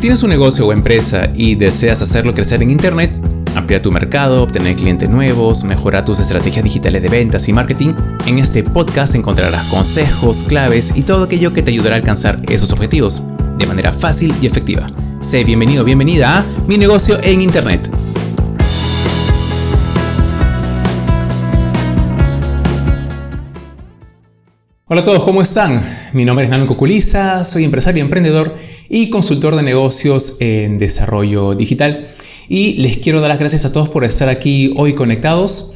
Si tienes un negocio o empresa y deseas hacerlo crecer en Internet, ampliar tu mercado, obtener clientes nuevos, mejorar tus estrategias digitales de ventas y marketing, en este podcast encontrarás consejos, claves y todo aquello que te ayudará a alcanzar esos objetivos de manera fácil y efectiva. Sé bienvenido, bienvenida a Mi negocio en Internet. Hola a todos, ¿cómo están? Mi nombre es Nami Cuculiza, soy empresario, emprendedor y consultor de negocios en desarrollo digital. Y les quiero dar las gracias a todos por estar aquí hoy conectados.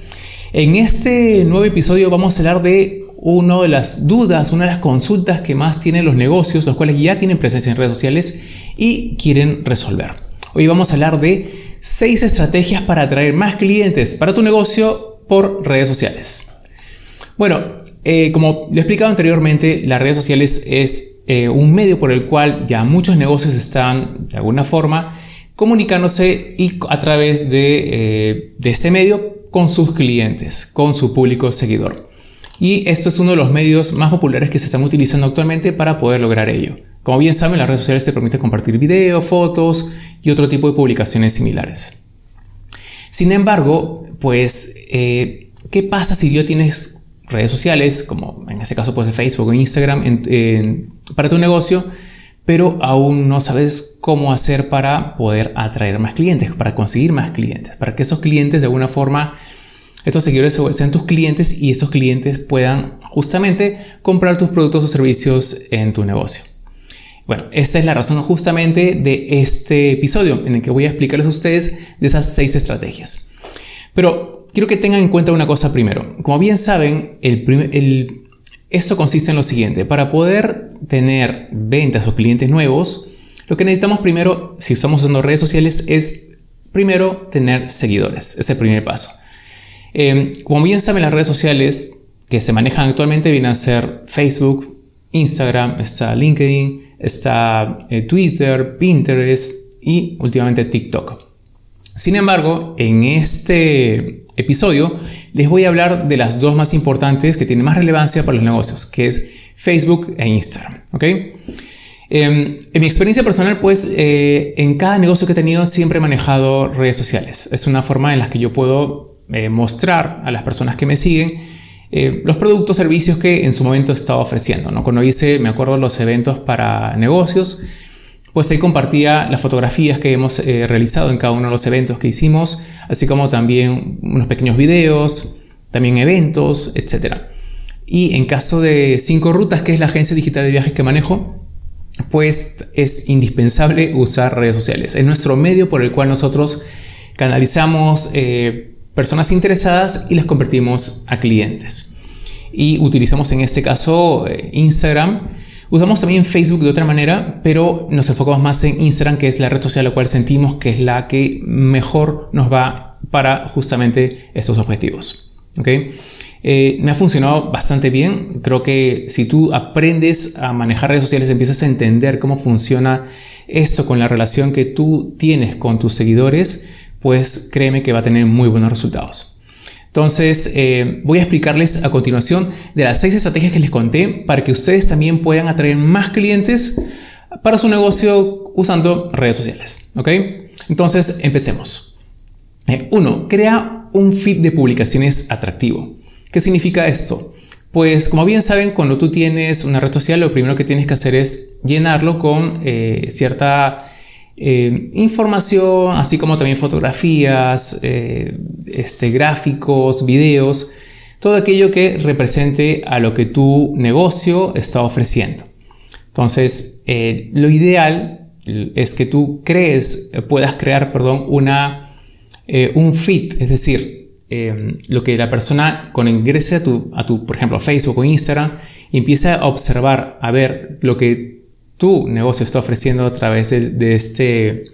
En este nuevo episodio vamos a hablar de una de las dudas, una de las consultas que más tienen los negocios, los cuales ya tienen presencia en redes sociales y quieren resolver. Hoy vamos a hablar de seis estrategias para atraer más clientes para tu negocio por redes sociales. Bueno, eh, como lo he explicado anteriormente, las redes sociales es eh, un medio por el cual ya muchos negocios están de alguna forma comunicándose y a través de, eh, de este medio con sus clientes, con su público seguidor. Y esto es uno de los medios más populares que se están utilizando actualmente para poder lograr ello. Como bien saben, las redes sociales te permiten compartir videos, fotos y otro tipo de publicaciones similares. Sin embargo, pues, ¿qué pasa si yo tienes redes sociales, como en este caso pues de Facebook o Instagram, para tu negocio, pero aún no sabes cómo hacer para poder atraer más clientes, para conseguir más clientes, para que esos clientes de alguna forma, estos seguidores sean tus clientes y estos clientes puedan justamente comprar tus productos o servicios en tu negocio. Bueno, esa es la razón justamente de este episodio en el que voy a explicarles a ustedes de esas seis estrategias. Pero quiero que tengan en cuenta una cosa primero. Como bien saben, el, esto consiste en lo siguiente. Para poder tener ventas o clientes nuevos, lo que necesitamos primero, si estamos usando redes sociales, es primero tener seguidores. Es el primer paso. Em, como bien saben, las redes sociales que se manejan actualmente vienen a ser Facebook, Instagram, está LinkedIn, está eh, Twitter, Pinterest y últimamente TikTok. Sin embargo, en este episodio les voy a hablar de las dos más importantes que tienen más relevancia para los negocios, que es Facebook e Instagram. ¿ok? Em, en mi experiencia personal, pues eh, en cada negocio que he tenido siempre he manejado redes sociales. Es una forma en la que yo puedo eh, mostrar a las personas que me siguen eh, los productos, servicios que en su momento estaba ofreciendo. ¿no? Cuando hice, me acuerdo, los eventos para negocios, pues ahí compartía las fotografías que hemos realizado en cada uno de los eventos que hicimos, así como también unos pequeños videos, también eventos, etc. Y en caso de Cinco Rutas, que es la agencia digital de viajes que manejo, pues es indispensable usar redes sociales. Es nuestro medio por el cual nosotros canalizamos eh, personas interesadas y las convertimos a clientes. Y utilizamos en este caso eh, Instagram Usamos también Facebook de otra manera, pero nos enfocamos más en Instagram, que es la red social a la cual sentimos que es la que mejor nos va para justamente estos objetivos. ¿okay? Eh, me ha funcionado bastante bien. Creo que si tú aprendes a manejar redes sociales, empiezas a entender cómo funciona esto con la relación que tú tienes con tus seguidores, pues créeme que va a tener muy buenos resultados. Entonces, eh, voy a explicarles a continuación de las seis estrategias que les conté para que ustedes también puedan atraer más clientes para su negocio usando redes sociales. ¿Ok? Entonces, empecemos. Eh, uno, crea un feed de publicaciones atractivo. ¿Qué significa esto? Pues como bien saben, cuando tú tienes una red social, lo primero que tienes que hacer es llenarlo con eh, cierta eh, información, así como también fotografías, eh, este, gráficos, videos, todo aquello que represente a lo que tu negocio está ofreciendo. Entonces, eh, lo ideal es que tú crees, puedas crear, perdón, una, un feed, es decir, lo que la persona cuando ingrese a tu, a tu, por ejemplo, Facebook o Instagram, empieza a observar, a ver lo que tu negocio está ofreciendo a través de, este,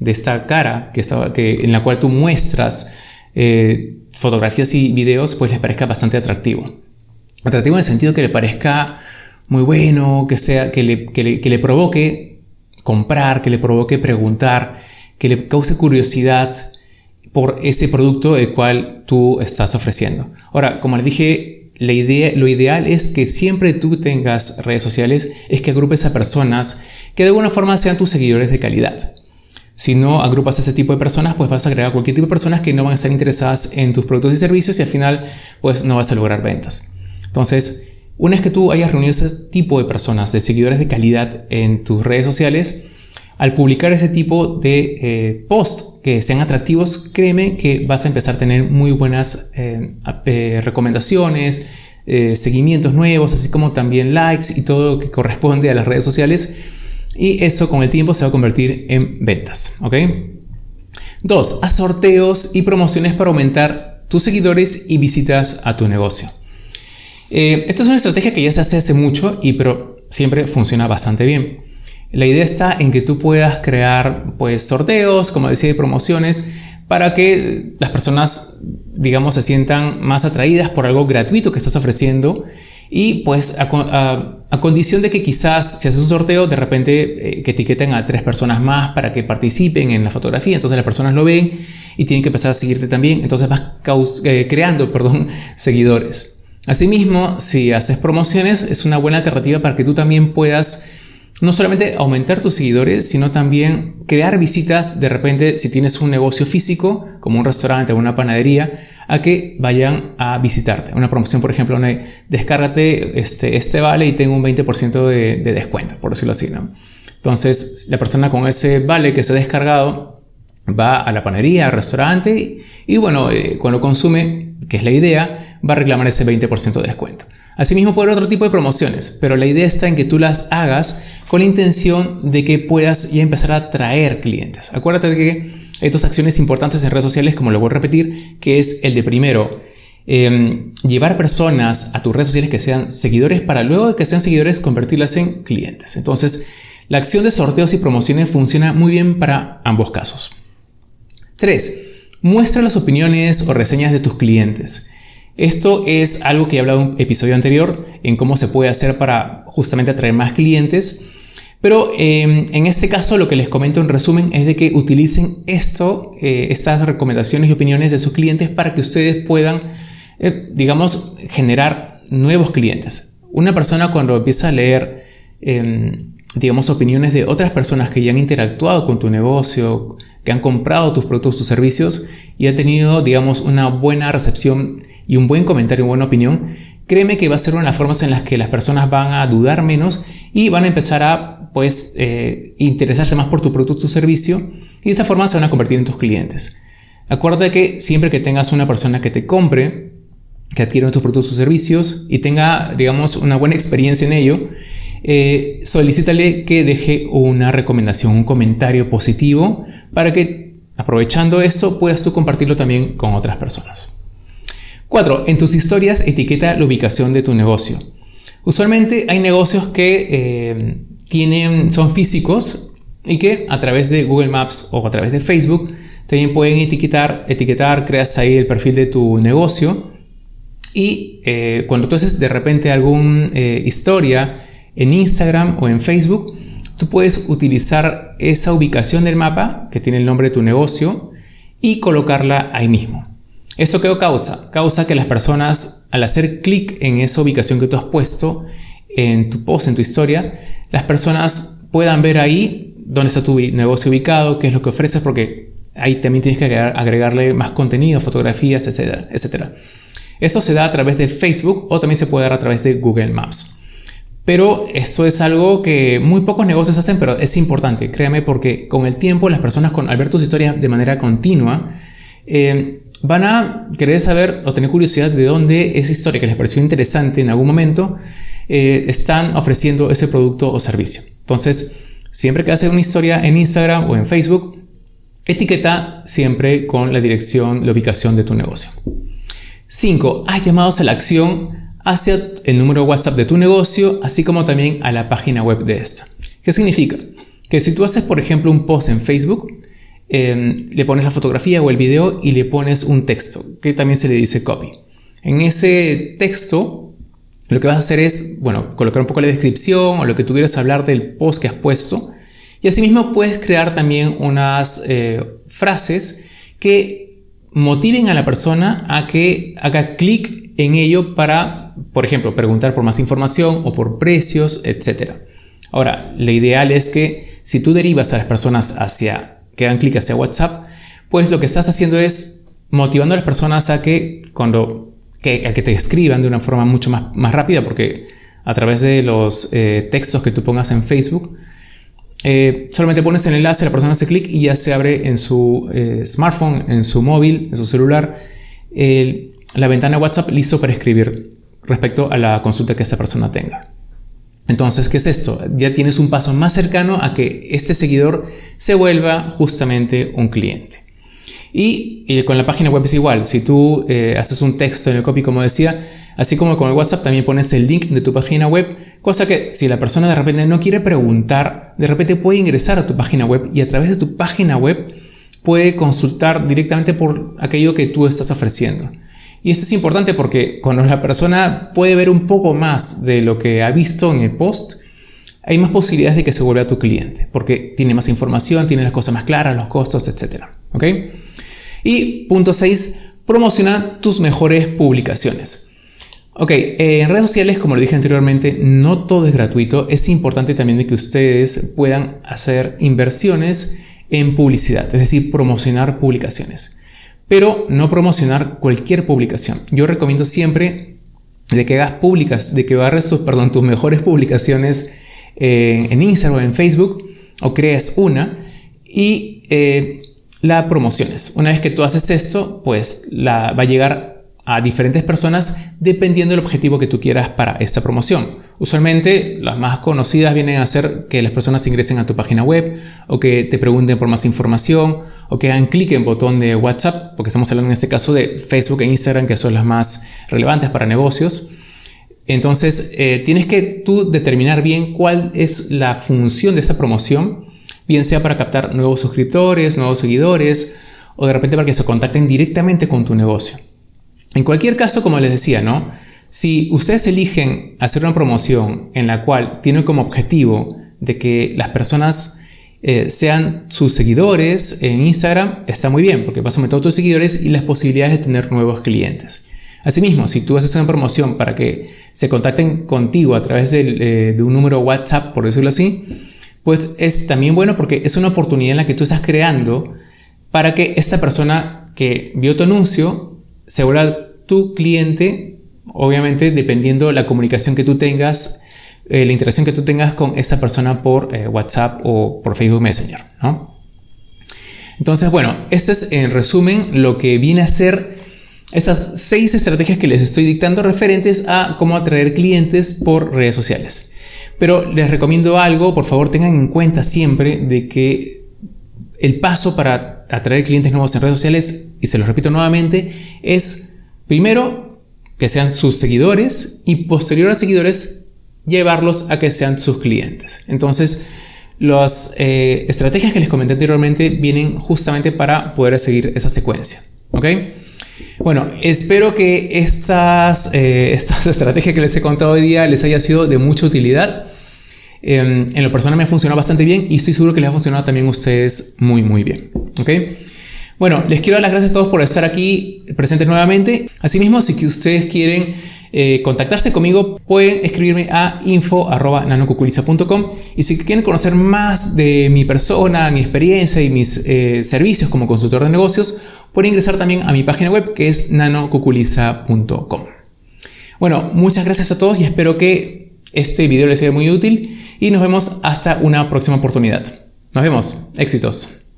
de esta cara que que, en la cual tú muestras eh, fotografías y videos, pues les parezca bastante atractivo. Atractivo en el sentido que le parezca muy bueno, que, sea, que, le, que le provoque comprar, que le provoque preguntar, que le cause curiosidad por ese producto el cual tú estás ofreciendo. Ahora, como les dije lo ideal es que siempre tú tengas redes sociales, es que agrupes a personas que de alguna forma sean tus seguidores de calidad. Si no agrupas ese tipo de personas, pues vas a agregar cualquier tipo de personas que no van a estar interesadas en tus productos y servicios y al final pues no vas a lograr ventas. Entonces, una vez que tú hayas reunido ese tipo de personas, de seguidores de calidad en tus redes sociales, al publicar ese tipo de eh, posts que sean atractivos, créeme que vas a empezar a tener muy buenas eh, eh, recomendaciones, seguimientos nuevos, así como también likes y todo lo que corresponde a las redes sociales. Y eso con el tiempo se va a convertir en ventas. ¿Ok? Dos, haz sorteos y promociones para aumentar tus seguidores y visitas a tu negocio. esta es una estrategia que ya se hace hace mucho y pero siempre funciona bastante bien. La idea está en que tú puedas crear pues sorteos, como decía, promociones para que las personas, digamos, se sientan más atraídas por algo gratuito que estás ofreciendo y pues a, condición de que quizás si haces un sorteo, de repente eh, que etiqueten a tres personas más para que participen en la fotografía, entonces las personas lo ven y tienen que empezar a seguirte también, entonces vas eh, creando, perdón, seguidores. Asimismo, si haces promociones, es una buena alternativa para que tú también puedas no solamente aumentar tus seguidores, sino también crear visitas de repente si tienes un negocio físico, como un restaurante o una panadería, a que vayan a visitarte. Una promoción, por ejemplo, donde descárgate este, este vale y tengo un 20% de, descuento, por decirlo así. ¿no? Entonces, la persona con ese vale que se ha descargado va a la panadería, al restaurante y, bueno, eh, cuando consume, que es la idea, va a reclamar ese 20% de descuento. Asimismo, puede haber otro tipo de promociones, pero la idea está en que tú las hagas con la intención de que puedas ya empezar a atraer clientes. Acuérdate de que hay dos acciones importantes en redes sociales, como lo voy a repetir, que es el de primero, em, llevar personas a tus redes sociales que sean seguidores para luego de que sean seguidores convertirlas en clientes. Entonces, la acción de sorteos y promociones funciona muy bien para ambos casos. 3. Muestra las opiniones o reseñas de tus clientes. Esto es algo que he hablado en un episodio anterior en cómo se puede hacer para justamente atraer más clientes. Pero em, en este caso lo que les comento en resumen es de que utilicen esto, eh, estas recomendaciones y opiniones de sus clientes para que ustedes puedan, eh, digamos, generar nuevos clientes. Una persona cuando empieza a leer, em, digamos, opiniones de otras personas que ya han interactuado con tu negocio, que han comprado tus productos, tus servicios y ha tenido, digamos, una buena recepción y un buen comentario, una buena opinión, créeme que va a ser una de las formas en las que las personas van a dudar menos y van a empezar a pues eh, interesarse más por tu producto o tu servicio y de esta forma se van a convertir en tus clientes. Acuérdate que siempre que tengas una persona que te compre, que adquiera tus productos o servicios y tenga, digamos, una buena experiencia en ello, eh, solicítale que deje una recomendación, un comentario positivo para que aprovechando eso puedas tú compartirlo también con otras personas. 4. En tus historias etiqueta la ubicación de tu negocio. Usualmente hay negocios que eh, tienen, son físicos y que a través de Google Maps o a través de Facebook también pueden etiquetar, etiquetar, creas ahí el perfil de tu negocio y eh, cuando tú haces de repente alguna eh, historia en Instagram o en Facebook, tú puedes utilizar esa ubicación del mapa que tiene el nombre de tu negocio y colocarla ahí mismo. ¿Esto qué causa? Causa que las personas, al hacer clic en esa ubicación que tú has puesto en tu post, en tu historia, las personas puedan ver ahí dónde está tu negocio ubicado, qué es lo que ofreces, porque ahí también tienes que agregarle más contenido, fotografías, etcétera, etcétera. Esto se da a través de Facebook o también se puede dar a través de Google Maps. Pero esto es algo que muy pocos negocios hacen, pero es importante, créame, porque con el tiempo las personas con, al ver tus historias de manera continua, eh, van a querer saber o tener curiosidad de dónde esa historia que les pareció interesante en algún momento eh, están ofreciendo ese producto o servicio. Entonces, siempre que haces una historia en Instagram o en Facebook, etiqueta siempre con la dirección, la ubicación de tu negocio. 5. Haz llamados a la acción hacia el número WhatsApp de tu negocio, así como también a la página web de esta. ¿Qué significa? Que si tú haces, por ejemplo, un post en Facebook, Em, le pones la fotografía o el video y le pones un texto, que también se le dice copy. En ese texto, lo que vas a hacer es, bueno, colocar un poco la descripción o lo que tuvieras a hablar del post que has puesto. Y asimismo puedes crear también unas eh, frases que motiven a la persona a que haga clic en ello para, por ejemplo, preguntar por más información o por precios, etc. Ahora, lo ideal es que si tú derivas a las personas hacia, que dan clic hacia WhatsApp, pues lo que estás haciendo es motivando a las personas a que cuando que, te escriban de una forma mucho más, más rápida, porque a través de los eh, textos que tú pongas en Facebook, eh, solamente pones el enlace, la persona hace clic y ya se abre en su eh, smartphone, en su móvil, en su celular, la ventana WhatsApp listo para escribir respecto a la consulta que esta persona tenga. Entonces, ¿qué es esto? Ya tienes un paso más cercano a que este seguidor se vuelva justamente un cliente. Y, con la página web es igual. Si tú eh, haces un texto en el copy, como decía, así como con el WhatsApp, también pones el link de tu página web, cosa que si la persona de repente no quiere preguntar, de repente puede ingresar a tu página web y a través de tu página web puede consultar directamente por aquello que tú estás ofreciendo. Y esto es importante porque cuando la persona puede ver un poco más de lo que ha visto en el post, hay más posibilidades de que se vuelva tu cliente, porque tiene más información, tiene las cosas más claras, los costos, etc. ¿Ok? Y punto 6, promociona tus mejores publicaciones. Ok, en redes sociales, como lo dije anteriormente, no todo es gratuito. Es importante también de que ustedes puedan hacer inversiones en publicidad, es decir, promocionar publicaciones. Pero no promocionar cualquier publicación. Yo recomiendo siempre de que hagas públicas, de que agarres tus, perdón, tus mejores publicaciones eh, en Instagram o en Facebook o crees una y eh, la promociones. Una vez que tú haces esto, pues la, va a llegar a diferentes personas dependiendo del objetivo que tú quieras para esta promoción. Usualmente las más conocidas vienen a ser que las personas ingresen a tu página web o que te pregunten por más información o que hagan clic en botón de WhatsApp, porque estamos hablando en este caso de Facebook e Instagram, que son las más relevantes para negocios. Entonces, eh, tienes que tú determinar bien cuál es la función de esa promoción bien sea para captar nuevos suscriptores, nuevos seguidores o de repente para que se contacten directamente con tu negocio. En cualquier caso, como les decía, ¿no? Si ustedes eligen hacer una promoción en la cual tiene como objetivo de que las personas eh, sean sus seguidores en Instagram, está muy bien, porque vas a aumentar tus seguidores y las posibilidades de tener nuevos clientes. Asimismo, si tú haces una promoción para que se contacten contigo a través eh, de un número WhatsApp, por decirlo así, pues es también bueno porque es una oportunidad en la que tú estás creando para que esta persona que vio tu anuncio se vuelva tu cliente, obviamente dependiendo la comunicación que tú tengas, eh, la interacción que tú tengas con esa persona por eh, WhatsApp o por Facebook Messenger. Entonces, bueno, este es en resumen lo que viene a ser estas seis estrategias que les estoy dictando referentes a cómo atraer clientes por redes sociales. Pero les recomiendo algo, por favor tengan en cuenta siempre de que el paso para atraer clientes nuevos en redes sociales, y se lo repito nuevamente, es primero que sean sus seguidores y posterior a seguidores llevarlos a que sean sus clientes. Entonces, las eh, estrategias que les comenté anteriormente vienen justamente para poder seguir esa secuencia. ¿Ok? Bueno, espero que estas, eh, estas estrategias que les he contado hoy día les haya sido de mucha utilidad. Em, en lo personal me ha funcionado bastante bien y estoy seguro que les ha funcionado también a ustedes muy, muy bien. ¿Ok? Bueno, les quiero dar las gracias a todos por estar aquí presentes nuevamente. Asimismo, si ustedes quieren eh, contactarse conmigo, pueden escribirme a info.nanocuculiza.com y si quieren conocer más de mi persona, mi experiencia y mis eh, servicios como consultor de negocios, pueden ingresar también a mi página web que es nanocuculiza.com. Bueno, muchas gracias a todos y espero que este video les sea muy útil y nos vemos hasta una próxima oportunidad. Nos vemos, éxitos.